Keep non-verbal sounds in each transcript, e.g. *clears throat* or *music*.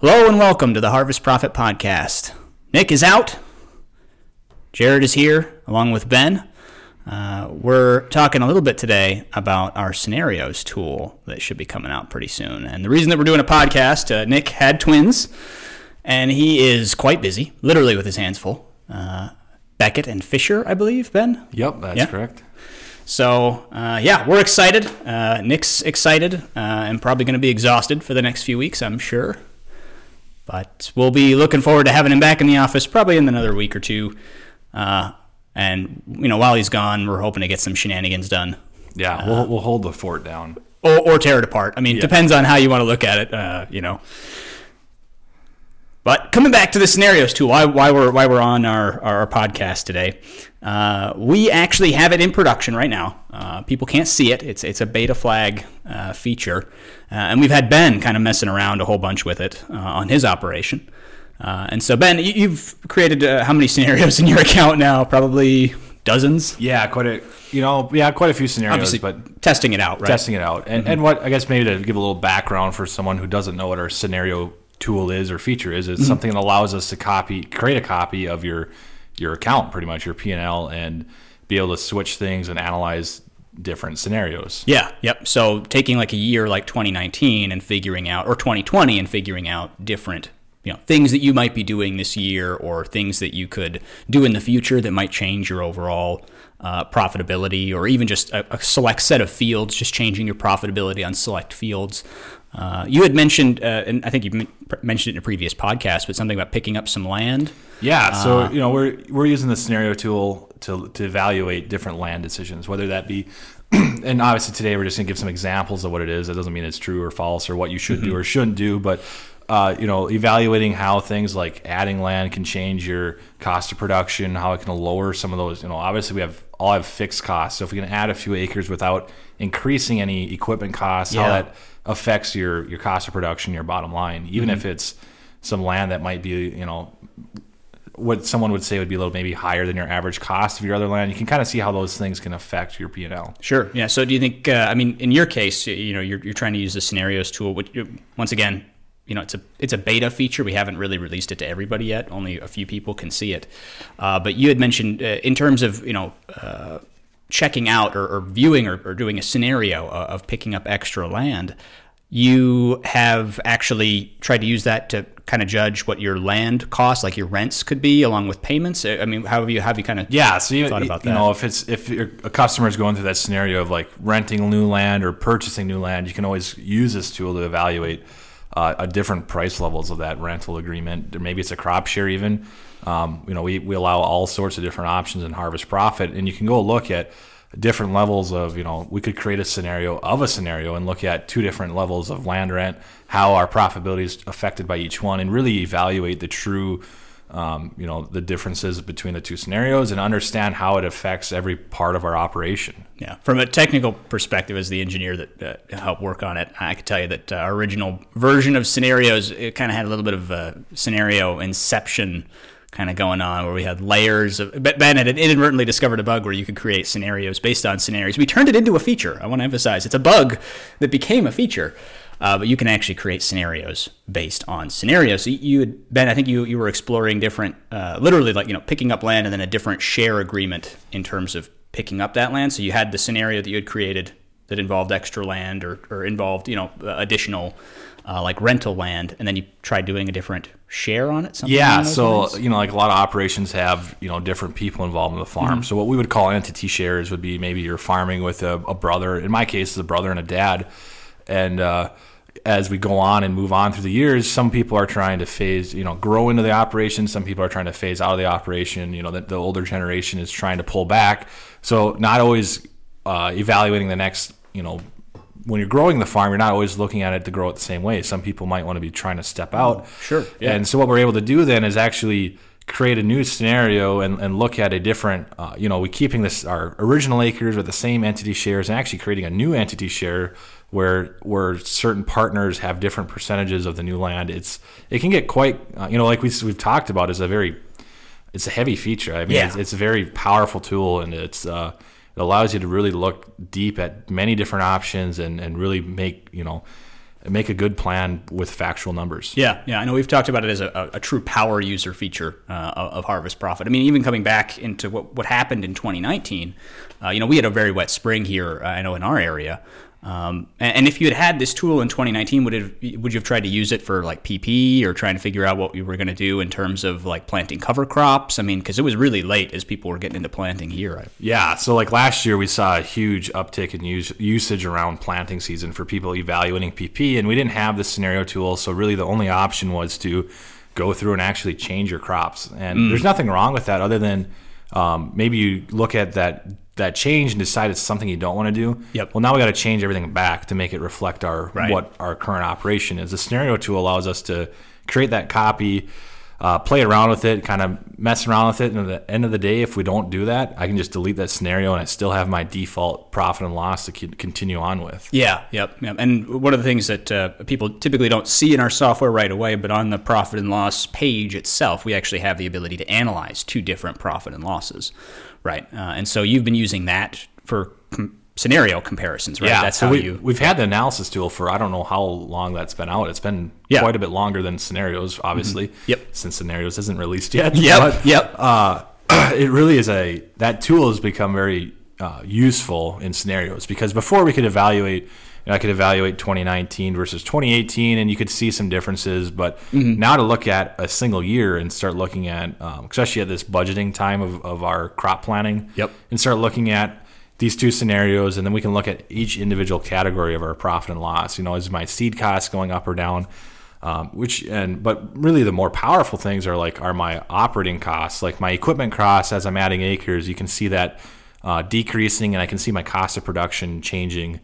Hello and welcome to the Harvest Profit Podcast. Nick is out. Jared is here along with Ben. Uh, we're talking a little bit today about our scenarios tool that should be coming out pretty soon. And the reason that we're doing a podcast, uh, Nick had twins, and he is quite busy, literally with his hands full. Uh, Beckett and Fisher, I believe, Ben? Yep, that's Yeah. correct. So, uh, yeah, we're excited. Uh, Nick's excited uh, and probably going to be exhausted for the next few weeks, I'm sure. But we'll be looking forward to having him back in the office probably in another week or two. Uh, and, you know, while he's gone, we're hoping to get some shenanigans done Yeah, we'll, we'll hold the fort down. or, or tear it apart. I mean, Yeah. depends on how you want to look at it, uh, you know. But coming back to the scenarios too, why, why we're why we're on our, our podcast today, uh, we actually have it in production right now. Uh, people can't see it; it's it's a beta flag uh, feature, uh, and we've had Ben kind of messing around a whole bunch with it uh, on his operation. Uh, and so, Ben, you, you've created uh, how many scenarios *laughs* in your account now? Probably dozens. Yeah, quite a you know yeah quite a few scenarios, Obviously, but testing it out, right? testing it out. And, and what I guess maybe to give a little background for someone who doesn't know what our scenario tool is or feature is, it's something that allows us to copy create a copy of your your account, pretty much your P and L, and be able to switch things and analyze different scenarios. Yeah, yep. So taking like a year like 2019 and figuring out, or 2020 and figuring out different, you know, things that you might be doing this year or things that you could do in the future that might change your overall uh, profitability or even just a, a select set of fields, just changing your profitability on select fields. Uh, you had mentioned, uh, and I think you mentioned it in a previous podcast, but something about picking up some land. Yeah, so you know we're we're using the scenario tool to to evaluate different land decisions, whether that be, *clears throat* and obviously today we're just gonna give some examples of what it is. That doesn't mean it's true or false or what you should do or shouldn't do, but uh, you know evaluating how things like adding land can change your cost of production, how it can lower some of those. You know, obviously we have all have fixed costs, so if we can add a few acres without increasing any equipment costs, how that affects your your cost of production, your bottom line, even if it's some land that might be you know what someone would say would be a little maybe higher than your average cost of your other land. You can kind of see how those things can affect your P and L. Sure. Yeah. So do you think? Uh, I mean, in your case, you know, you're, you're trying to use the scenarios tool. Which, once again, you know, it's a it's a beta feature. We haven't really released it to everybody yet. Only a few people can see it. Uh, but you had mentioned uh, in terms of you know. Uh, checking out or, or viewing or, or doing a scenario of, of picking up extra land you have actually tried to use that to kind of judge what your land costs like your rents could be along with payments i mean how have you have you kind of Yeah, so you, thought about you that. know if it's if a customer is going through that scenario of like renting new land or purchasing new land, you can always use this tool to evaluate uh, a different price levels of that rental agreement. Or maybe it's a crop share even. Um, you know, we, we allow all sorts of different options in Harvest Profit, and you can go look at different levels of you know we could create a scenario of a scenario and look at two different levels of land rent how our profitability is affected by each one and really evaluate the true um, you know the differences between the two scenarios and understand how it affects every part of our operation Yeah, from a technical perspective, as the engineer that uh, helped work on it, I could tell you that uh, our original version of scenarios it kind of had a little bit of uh, scenario inception kind of going on, where we had layers of. Ben had inadvertently discovered a bug where you could create scenarios based on scenarios. We turned it into a feature. I want to emphasize it's a bug that became a feature. Uh, but you can actually create scenarios based on scenarios. So you, had, Ben, I think you you were exploring different, uh, literally like you know picking up land and then a different share agreement in terms of picking up that land. So you had the scenario that you had created that involved extra land or, or involved you know additional uh, like rental land, and then you tried doing a different share on it. Something yeah so lines? you know like a lot of operations have you know different people involved in the farm so what we would call entity shares would be maybe you're farming with a, a brother in my case it's a brother and a dad and uh, as we go on and move on through the years some people are trying to phase you know grow into the operation some people are trying to phase out of the operation you know the, the older generation is trying to pull back so not always uh, evaluating the next you know when you're growing the farm, you're not always looking at it to grow it the same way. Some people might want to be trying to step out. Sure, yeah. And so what we're able to do then is actually create a new scenario and, and look at a different, uh, you know, we're keeping this our original acres with the same entity shares and actually creating a new entity share where where certain partners have different percentages of the new land. It's it can get quite, uh, you know, like we, we've talked about, is a very it's a heavy feature. I mean, Yeah. it's, it's a very powerful tool, and it's uh, it allows you to really look deep at many different options and, and really make you know make a good plan with factual numbers. Yeah, yeah, I know we've talked about it as a, a, true power user feature uh, of Harvest Profit. I mean, even coming back into what, what happened in 2019, uh, you know, we had a very wet spring here, uh, I know, in our area. Um, and, if you had had this tool in 2019, would it would you have tried to use it for like PP or trying to figure out what you were going to do in terms of like planting cover crops? I mean, because it was really late as people were getting into planting here. Yeah, so like last year, we saw a huge uptick in use, usage around planting season for people evaluating PP, and we didn't have the scenario tool, so really the only option was to go through and actually change your crops. And mm. there's nothing wrong with that, other than um, maybe you look at that that change and decide it's something you don't want to do. Yep. Well, now we got to change everything back to make it reflect our right. what our current operation is. The scenario tool allows us to create that copy, uh, play around with it, kind of mess around with it. And at the end of the day, if we don't do that, I can just delete that scenario and I still have my default profit and loss to continue on with. Yeah, yep, yep. And one of the things that uh, people typically don't see in our software right away, but on the profit and loss page itself, we actually have the ability to analyze two different profit and losses, right? Uh, and so you've been using that for com- scenario comparisons, right? Yeah, that's so how we, you. We've had the analysis tool for I don't know how long that's been out. It's been yeah. quite a bit longer than scenarios, obviously. Mm-hmm. Yep. Since scenarios isn't released yet. Yep. But, yep. Uh, *clears throat* it really is a that tool has become very uh, useful in scenarios because before we could evaluate. I could evaluate 2019 versus 2018, and you could see some differences. But mm-hmm. now to look at a single year and start looking at, um, especially at this budgeting time of, of our crop planning, yep. and start looking at these two scenarios, and then we can look at each individual category of our profit and loss. You know, is my seed cost going up or down? Um, which and but really the more powerful things are like are my operating costs, like my equipment costs as I'm adding acres. You can see that uh, decreasing, and I can see my cost of production changing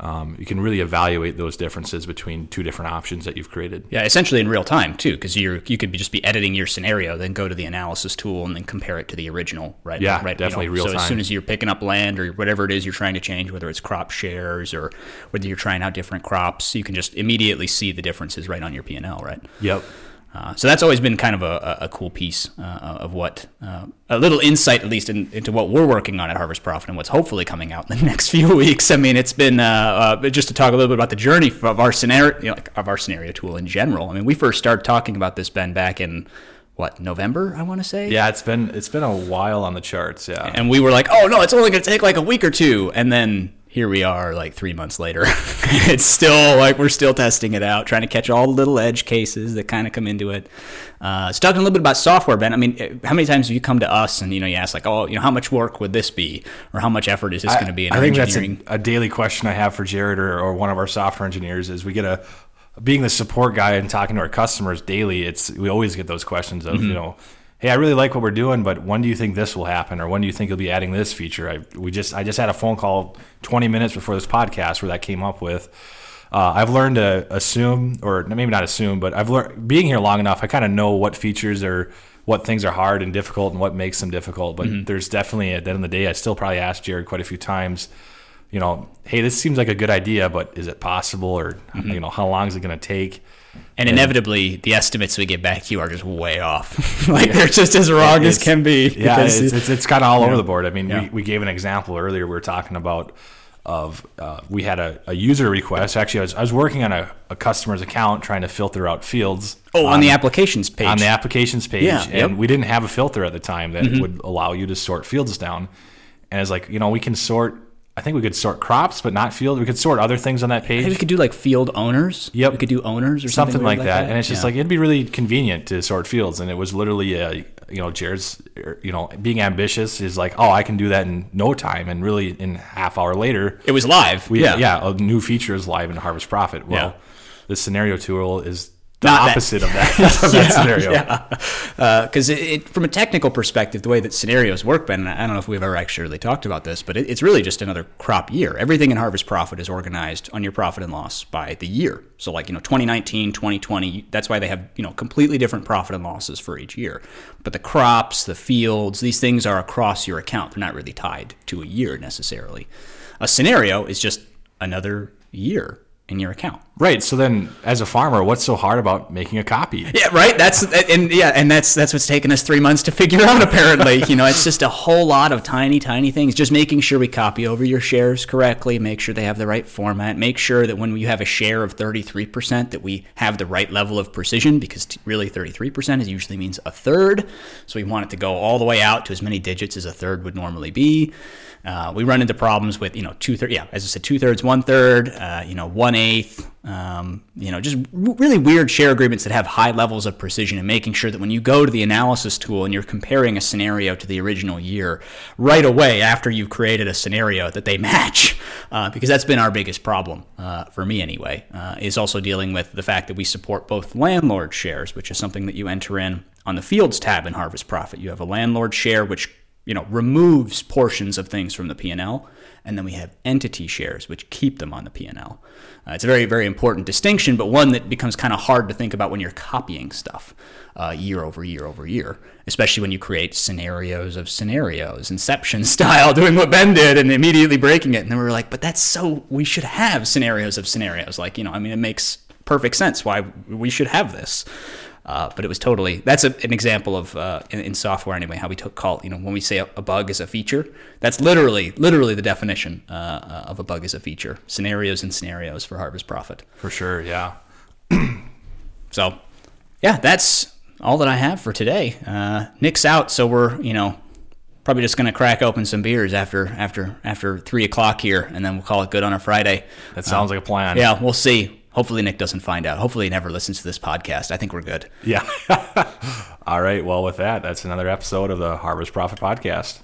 um, you can really evaluate those differences between two different options that you've created. Yeah, essentially in real time too, because you you could be just be editing your scenario, then go to the analysis tool and then compare it to the original, right? Yeah, right, definitely you know, real so time. So as soon as you're picking up land or whatever it is you're trying to change, whether it's crop shares or whether you're trying out different crops, you can just immediately see the differences right on your P and L, right? Yep. Uh, so that's always been kind of a, a cool piece uh, of what uh, a little insight, at least, in, into what we're working on at Harvest Profit and what's hopefully coming out in the *laughs* next few weeks. I mean, it's been uh, uh, just to talk a little bit about the journey of our scenario, you know, of our scenario tool in general. I mean, we first started talking about this Ben back in what November I want to say. Yeah, it's been it's been a while on the charts. Yeah, and we were like, oh no, it's only going to take like a week or two, and then here we are like three months later. *laughs* it's still like we're still testing it out, trying to catch all the little edge cases that kind of come into it. Uh, let's talk a little bit about software, Ben. I mean, how many times have you come to us and you know you ask like, oh, you know, how much work would this be, or how much effort is this going to be? In I think that's a, a, daily question I have for Jared or, or one of our software engineers. Is we get a being the support guy and talking to our customers daily. It's we always get those questions of mm-hmm. you know hey, I really like what we're doing, but when do you think this will happen, or when do you think you'll be adding this feature? I we just I just had a phone call 20 minutes before this podcast where that came up with. Uh, I've learned to assume, or maybe not assume, but I've learned being here long enough. I kind of know what features are, what things are hard and difficult, and what makes them difficult. But mm-hmm. there's definitely at the end of the day, I still probably asked Jared quite a few times. You know, hey, this seems like a good idea, but is it possible, or mm-hmm. you know, how long is it going to take? And inevitably, the estimates we get back to you are just way off. *laughs* *laughs* like they're just as wrong as can be. Yeah, it's, it's, it's kind of all over the board. I mean, yeah. we, we gave an example earlier. We were talking about of uh, we had a, a, user request. Actually, I was, I was working on a, a, customer's account trying to filter out fields. Oh, on, on, the applications page. On the applications page, yeah, and yep. we didn't have a filter at the time that mm-hmm. would allow you to sort fields down. And it's like, you know, we can sort I think we could sort crops, but not field. We could sort other things on that page. Maybe we could do like field owners. Yep. We could do owners or something, something like, that. that. And it's just yeah. like it'd be really convenient to sort fields. And it was literally, a, you know, Jared's, er, you know, being ambitious is like, oh, I can do that in no time. And really, in half hour later, it was live. We, yeah, yeah, a new feature is live in Harvest Profit. Well, yeah. the scenario tool is the Not opposite that. of that, *laughs* of that scenario. Yeah, because uh, from a technical perspective, the way that scenarios work, Ben, I don't know if we've ever actually really talked about this, but it, it's really just another crop year. Everything in Harvest Profit is organized on your profit and loss by the year. So, like you know, 2019, 2020. That's why they have you know completely different profit and losses for each year. But the crops, the fields, these things are across your account. They're not really tied to a year necessarily. A scenario is just another year in your account, Right. So then, as a farmer, what's so hard about making a copy? Yeah, right. That's and yeah, and that's that's what's taken us three months to figure out. Apparently, you know, it's just a whole lot of tiny, tiny things. Just making sure we copy over your shares correctly, make sure they have the right format, make sure that when you have a share of thirty three percent, that we have the right level of precision, because t- really thirty three percent is usually means a third. So we want it to go all the way out to as many digits as a third would normally be. Uh, we run into problems with you know two thirds, yeah, as I said, two thirds, one third, uh, you know, one eighth, um, you know, just r- really weird share agreements that have high levels of precision and making sure that when you go to the analysis tool and you're comparing a scenario to the original year, right away after you've created a scenario that they match, uh, because that's been our biggest problem uh, for me anyway, uh, is also dealing with the fact that we support both landlord shares, which is something that you enter in on the Fields tab in Harvest Profit. You have a landlord share which you know removes portions of things from the P&L and then we have entity shares which keep them on the P&L. Uh, it's a very very important distinction but one that becomes kind of hard to think about when you're copying stuff uh, year over year over year especially when you create scenarios of scenarios inception *laughs* style doing what Ben did and immediately breaking it. And then we were like but that's so we should have scenarios of scenarios. Like you know I mean it makes perfect sense why we should have this uh, but it was totally that's a, an example of uh, in, in, software anyway how we took call you know when we say a, a bug is a feature that's literally literally the definition uh, uh of a bug is a feature. Scenarios and scenarios for harvest profit. For sure yeah. *clears throat* So yeah that's all that I have for today. Uh, Nick's out so we're you know probably just gonna crack open some beers after after after three o'clock here and then we'll call it good on a Friday. That sounds like a plan. yeah we'll see Hopefully, Nick doesn't find out. Hopefully, he never listens to this podcast. I think we're good. Yeah. *laughs* All right. Well, with that, that's another episode of the Harvest Profit Podcast.